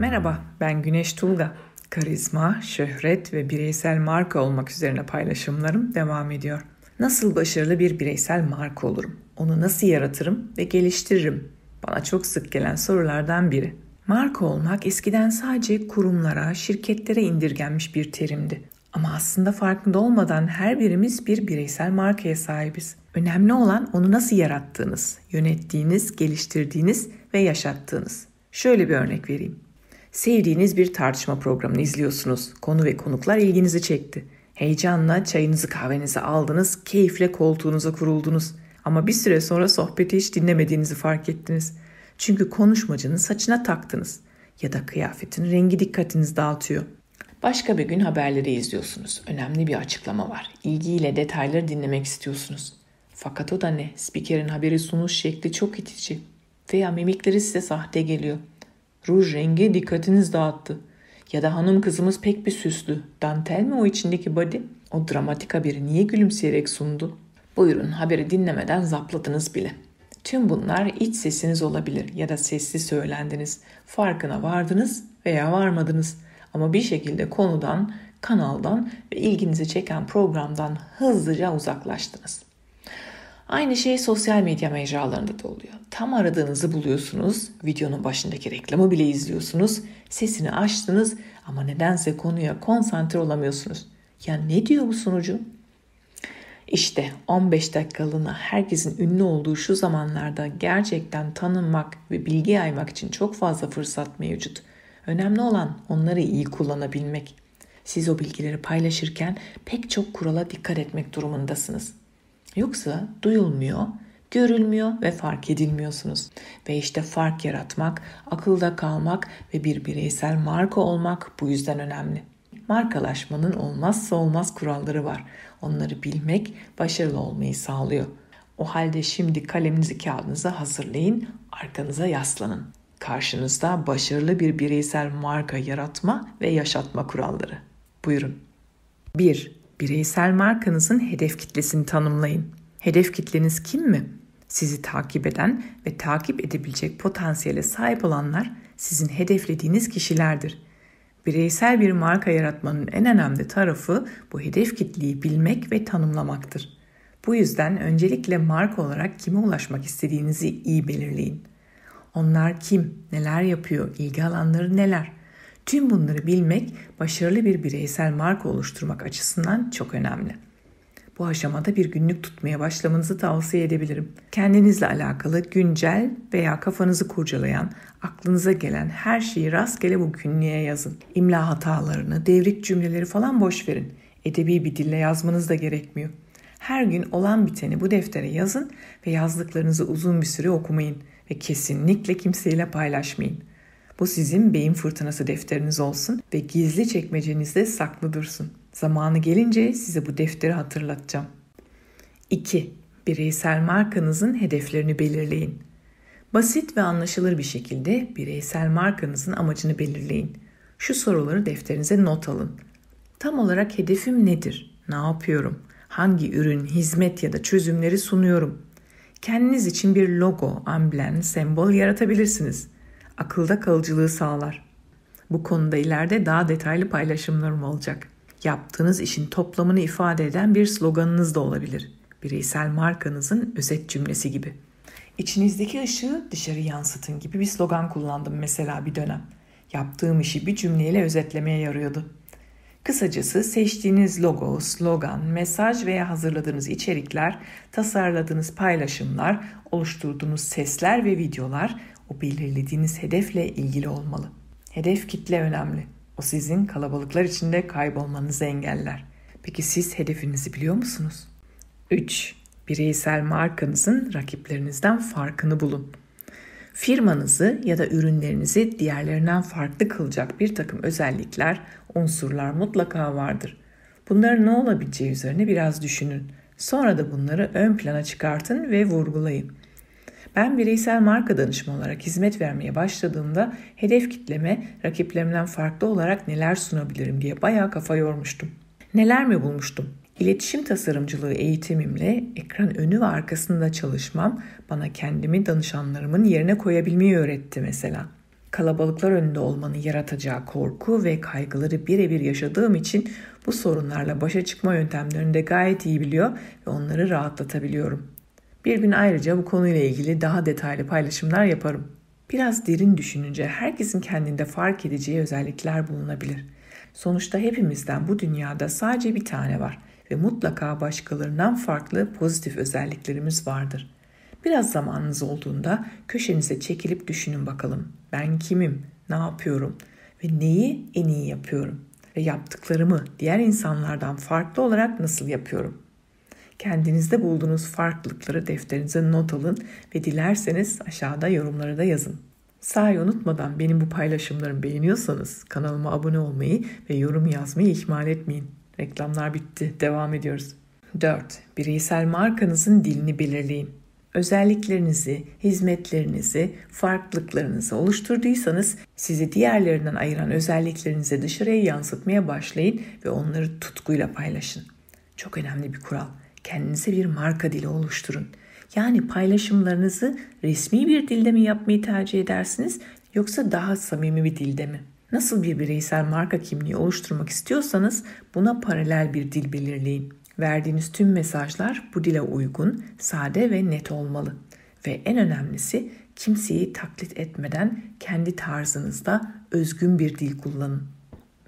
Merhaba, ben Güneş Tulga. Karizma, şöhret ve bireysel marka olmak üzerine paylaşımlarım devam ediyor. Nasıl başarılı bir bireysel marka olurum? Onu nasıl yaratırım ve geliştiririm? Bana çok sık gelen sorulardan biri. Marka olmak eskiden sadece kurumlara, şirketlere indirgenmiş bir terimdi. Ama aslında farkında olmadan her birimiz bir bireysel markaya sahibiz. Önemli olan onu nasıl yarattığınız, yönettiğiniz, geliştirdiğiniz ve yaşattığınız. Şöyle bir örnek vereyim. Sevdiğiniz bir tartışma programını izliyorsunuz. Konu ve konuklar ilginizi çekti. Heyecanla çayınızı kahvenizi aldınız, keyifle koltuğunuza kuruldunuz. Ama bir süre sonra sohbeti hiç dinlemediğinizi fark ettiniz. Çünkü konuşmacının saçına taktınız ya da kıyafetin rengi dikkatinizi dağıtıyor. Başka bir gün haberleri izliyorsunuz. Önemli bir açıklama var. İlgiyle detayları dinlemek istiyorsunuz. Fakat o da ne? Spikerin haberi sunuş şekli çok itici. Veya mimikleri size sahte geliyor. Ruj rengi dikkatiniz dağıttı. Ya da hanım kızımız pek bir süslü. Dantel mi o içindeki body? O dramatik haberi niye gülümseyerek sundu? Buyurun haberi dinlemeden zapladınız bile. Tüm bunlar iç sesiniz olabilir ya da sesli söylendiniz. Farkına vardınız veya varmadınız. Ama bir şekilde konudan, kanaldan ve ilginizi çeken programdan hızlıca uzaklaştınız. Aynı şey sosyal medya mecralarında da oluyor. Tam aradığınızı buluyorsunuz, videonun başındaki reklamı bile izliyorsunuz, sesini açtınız ama nedense konuya konsantre olamıyorsunuz. Ya ne diyor bu sunucu? İşte 15 dakikalığına herkesin ünlü olduğu şu zamanlarda gerçekten tanınmak ve bilgi yaymak için çok fazla fırsat mevcut. Önemli olan onları iyi kullanabilmek. Siz o bilgileri paylaşırken pek çok kurala dikkat etmek durumundasınız. Yoksa duyulmuyor, görülmüyor ve fark edilmiyorsunuz. Ve işte fark yaratmak, akılda kalmak ve bir bireysel marka olmak bu yüzden önemli. Markalaşmanın olmazsa olmaz kuralları var. Onları bilmek başarılı olmayı sağlıyor. O halde şimdi kaleminizi kağıdınıza hazırlayın, arkanıza yaslanın. Karşınızda başarılı bir bireysel marka yaratma ve yaşatma kuralları. Buyurun. 1. Bireysel markanızın hedef kitlesini tanımlayın. Hedef kitleniz kim mi? Sizi takip eden ve takip edebilecek potansiyele sahip olanlar sizin hedeflediğiniz kişilerdir. Bireysel bir marka yaratmanın en önemli tarafı bu hedef kitleyi bilmek ve tanımlamaktır. Bu yüzden öncelikle marka olarak kime ulaşmak istediğinizi iyi belirleyin. Onlar kim, neler yapıyor, ilgi alanları neler? Tüm bunları bilmek başarılı bir bireysel marka oluşturmak açısından çok önemli. Bu aşamada bir günlük tutmaya başlamanızı tavsiye edebilirim. Kendinizle alakalı güncel veya kafanızı kurcalayan, aklınıza gelen her şeyi rastgele bu günlüğe yazın. İmla hatalarını, devrik cümleleri falan boş verin. Edebi bir dille yazmanız da gerekmiyor. Her gün olan biteni bu deftere yazın ve yazdıklarınızı uzun bir süre okumayın ve kesinlikle kimseyle paylaşmayın. Bu sizin beyin fırtınası defteriniz olsun ve gizli çekmecenizde saklı dursun. Zamanı gelince size bu defteri hatırlatacağım. 2. Bireysel markanızın hedeflerini belirleyin. Basit ve anlaşılır bir şekilde bireysel markanızın amacını belirleyin. Şu soruları defterinize not alın. Tam olarak hedefim nedir? Ne yapıyorum? Hangi ürün, hizmet ya da çözümleri sunuyorum? Kendiniz için bir logo, amblem, sembol yaratabilirsiniz. Akılda kalıcılığı sağlar. Bu konuda ileride daha detaylı paylaşımlarım olacak. Yaptığınız işin toplamını ifade eden bir sloganınız da olabilir. Bireysel markanızın özet cümlesi gibi. İçinizdeki ışığı dışarı yansıtın gibi bir slogan kullandım mesela bir dönem. Yaptığım işi bir cümleyle özetlemeye yarıyordu. Kısacası seçtiğiniz logo, slogan, mesaj veya hazırladığınız içerikler, tasarladığınız paylaşımlar, oluşturduğunuz sesler ve videolar o belirlediğiniz hedefle ilgili olmalı. Hedef kitle önemli. O sizin kalabalıklar içinde kaybolmanızı engeller. Peki siz hedefinizi biliyor musunuz? 3. Bireysel markanızın rakiplerinizden farkını bulun. Firmanızı ya da ürünlerinizi diğerlerinden farklı kılacak bir takım özellikler, unsurlar mutlaka vardır. Bunların ne olabileceği üzerine biraz düşünün. Sonra da bunları ön plana çıkartın ve vurgulayın. Ben bireysel marka danışma olarak hizmet vermeye başladığımda hedef kitleme rakiplerimden farklı olarak neler sunabilirim diye bayağı kafa yormuştum. Neler mi bulmuştum? İletişim tasarımcılığı eğitimimle ekran önü ve arkasında çalışmam bana kendimi danışanlarımın yerine koyabilmeyi öğretti mesela. Kalabalıklar önünde olmanın yaratacağı korku ve kaygıları birebir yaşadığım için bu sorunlarla başa çıkma yöntemlerini de gayet iyi biliyor ve onları rahatlatabiliyorum. Bir gün ayrıca bu konuyla ilgili daha detaylı paylaşımlar yaparım. Biraz derin düşününce herkesin kendinde fark edeceği özellikler bulunabilir. Sonuçta hepimizden bu dünyada sadece bir tane var ve mutlaka başkalarından farklı pozitif özelliklerimiz vardır. Biraz zamanınız olduğunda köşenize çekilip düşünün bakalım. Ben kimim? Ne yapıyorum? Ve neyi en iyi yapıyorum? Ve yaptıklarımı diğer insanlardan farklı olarak nasıl yapıyorum? Kendinizde bulduğunuz farklılıkları defterinize not alın ve dilerseniz aşağıda yorumlara da yazın. Sahi unutmadan benim bu paylaşımlarımı beğeniyorsanız kanalıma abone olmayı ve yorum yazmayı ihmal etmeyin. Reklamlar bitti. Devam ediyoruz. 4. Bireysel markanızın dilini belirleyin. Özelliklerinizi, hizmetlerinizi, farklılıklarınızı oluşturduysanız sizi diğerlerinden ayıran özelliklerinizi dışarıya yansıtmaya başlayın ve onları tutkuyla paylaşın. Çok önemli bir kural. Kendinize bir marka dili oluşturun. Yani paylaşımlarınızı resmi bir dilde mi yapmayı tercih edersiniz yoksa daha samimi bir dilde mi? Nasıl bir bireysel marka kimliği oluşturmak istiyorsanız buna paralel bir dil belirleyin. Verdiğiniz tüm mesajlar bu dile uygun, sade ve net olmalı. Ve en önemlisi kimseyi taklit etmeden kendi tarzınızda özgün bir dil kullanın.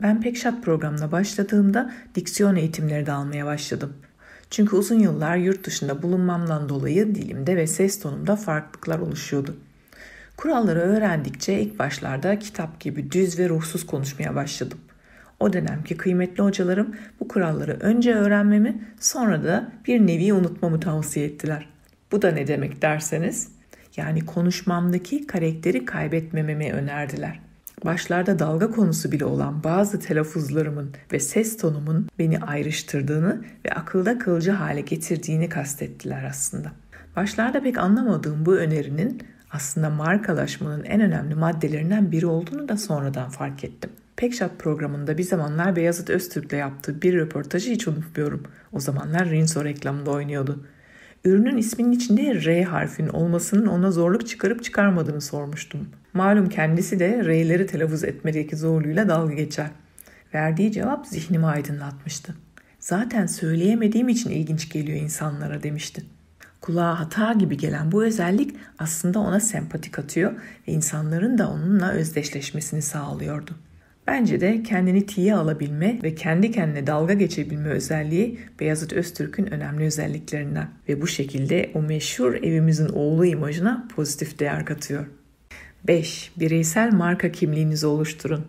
Ben Pekşat programına başladığımda diksiyon eğitimleri de almaya başladım. Çünkü uzun yıllar yurt dışında bulunmamdan dolayı dilimde ve ses tonumda farklılıklar oluşuyordu. Kuralları öğrendikçe ilk başlarda kitap gibi düz ve ruhsuz konuşmaya başladım. O dönemki kıymetli hocalarım bu kuralları önce öğrenmemi sonra da bir nevi unutmamı tavsiye ettiler. Bu da ne demek derseniz yani konuşmamdaki karakteri kaybetmememi önerdiler. Başlarda dalga konusu bile olan bazı telaffuzlarımın ve ses tonumun beni ayrıştırdığını ve akılda kalıcı hale getirdiğini kastettiler aslında. Başlarda pek anlamadığım bu önerinin aslında markalaşmanın en önemli maddelerinden biri olduğunu da sonradan fark ettim. Pekşat programında bir zamanlar Beyazıt Öztürk'le yaptığı bir röportajı hiç unutmuyorum. O zamanlar Rinso reklamında oynuyordu. Ürünün isminin içinde R harfinin olmasının ona zorluk çıkarıp çıkarmadığını sormuştum. Malum kendisi de R'leri telaffuz etmedeki zorluğuyla dalga geçer. Verdiği cevap zihnimi aydınlatmıştı. Zaten söyleyemediğim için ilginç geliyor insanlara demişti. Kulağa hata gibi gelen bu özellik aslında ona sempati katıyor ve insanların da onunla özdeşleşmesini sağlıyordu. Bence de kendini tiye alabilme ve kendi kendine dalga geçebilme özelliği Beyazıt Öztürk'ün önemli özelliklerinden ve bu şekilde o meşhur evimizin oğlu imajına pozitif değer katıyor. 5. Bireysel marka kimliğinizi oluşturun.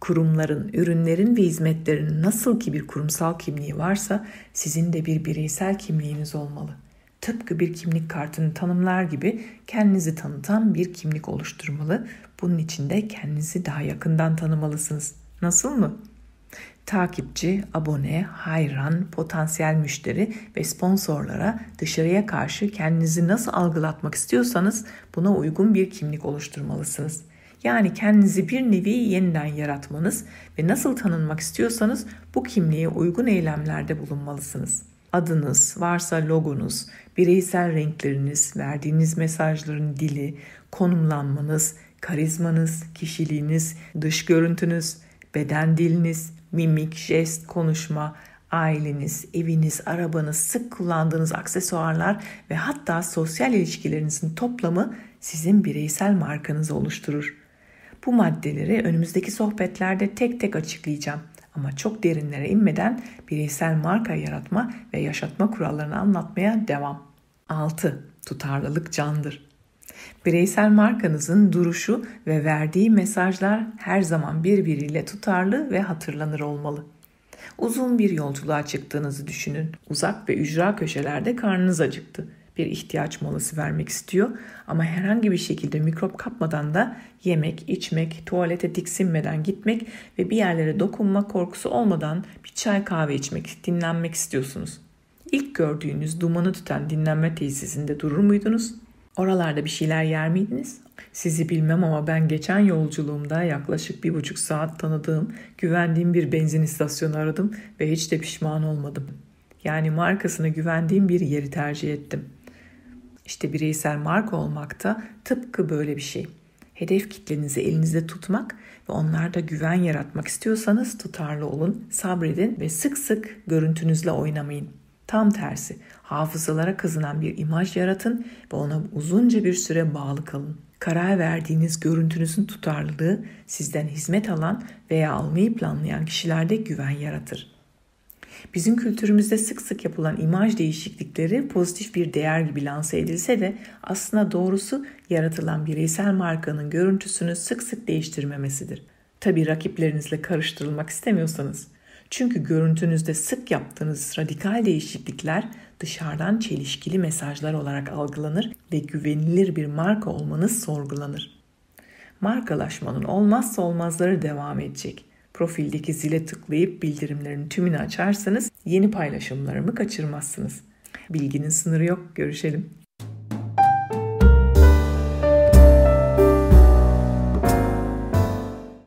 Kurumların, ürünlerin ve hizmetlerin nasıl ki bir kurumsal kimliği varsa sizin de bir bireysel kimliğiniz olmalı. Tıpkı bir kimlik kartını tanımlar gibi kendinizi tanıtan bir kimlik oluşturmalı. Bunun için de kendinizi daha yakından tanımalısınız. Nasıl mı? Takipçi, abone, hayran, potansiyel müşteri ve sponsorlara dışarıya karşı kendinizi nasıl algılatmak istiyorsanız buna uygun bir kimlik oluşturmalısınız. Yani kendinizi bir nevi yeniden yaratmanız ve nasıl tanınmak istiyorsanız bu kimliğe uygun eylemlerde bulunmalısınız. Adınız, varsa logonuz, bireysel renkleriniz, verdiğiniz mesajların dili, konumlanmanız, karizmanız, kişiliğiniz, dış görüntünüz, beden diliniz, mimik, jest, konuşma, aileniz, eviniz, arabanız, sık kullandığınız aksesuarlar ve hatta sosyal ilişkilerinizin toplamı sizin bireysel markanızı oluşturur. Bu maddeleri önümüzdeki sohbetlerde tek tek açıklayacağım. Ama çok derinlere inmeden bireysel marka yaratma ve yaşatma kurallarını anlatmaya devam. 6. Tutarlılık candır. Bireysel markanızın duruşu ve verdiği mesajlar her zaman birbiriyle tutarlı ve hatırlanır olmalı. Uzun bir yolculuğa çıktığınızı düşünün. Uzak ve ücra köşelerde karnınız acıktı. Bir ihtiyaç molası vermek istiyor ama herhangi bir şekilde mikrop kapmadan da yemek, içmek, tuvalete tiksinmeden gitmek ve bir yerlere dokunma korkusu olmadan bir çay kahve içmek, dinlenmek istiyorsunuz. İlk gördüğünüz dumanı tüten dinlenme tesisinde durur muydunuz? Oralarda bir şeyler yer miydiniz? Sizi bilmem ama ben geçen yolculuğumda yaklaşık bir buçuk saat tanıdığım, güvendiğim bir benzin istasyonu aradım ve hiç de pişman olmadım. Yani markasına güvendiğim bir yeri tercih ettim. İşte bireysel marka olmak da tıpkı böyle bir şey. Hedef kitlenizi elinizde tutmak ve onlarda güven yaratmak istiyorsanız tutarlı olun, sabredin ve sık sık görüntünüzle oynamayın. Tam tersi, hafızalara kazınan bir imaj yaratın ve ona uzunca bir süre bağlı kalın. Karar verdiğiniz görüntünüzün tutarlılığı sizden hizmet alan veya almayı planlayan kişilerde güven yaratır. Bizim kültürümüzde sık sık yapılan imaj değişiklikleri pozitif bir değer gibi lanse edilse de aslında doğrusu yaratılan bireysel markanın görüntüsünü sık sık değiştirmemesidir. Tabi rakiplerinizle karıştırılmak istemiyorsanız. Çünkü görüntünüzde sık yaptığınız radikal değişiklikler dışarıdan çelişkili mesajlar olarak algılanır ve güvenilir bir marka olmanız sorgulanır. Markalaşmanın olmazsa olmazları devam edecek. Profildeki zile tıklayıp bildirimlerin tümünü açarsanız yeni paylaşımlarımı kaçırmazsınız. Bilginin sınırı yok. Görüşelim.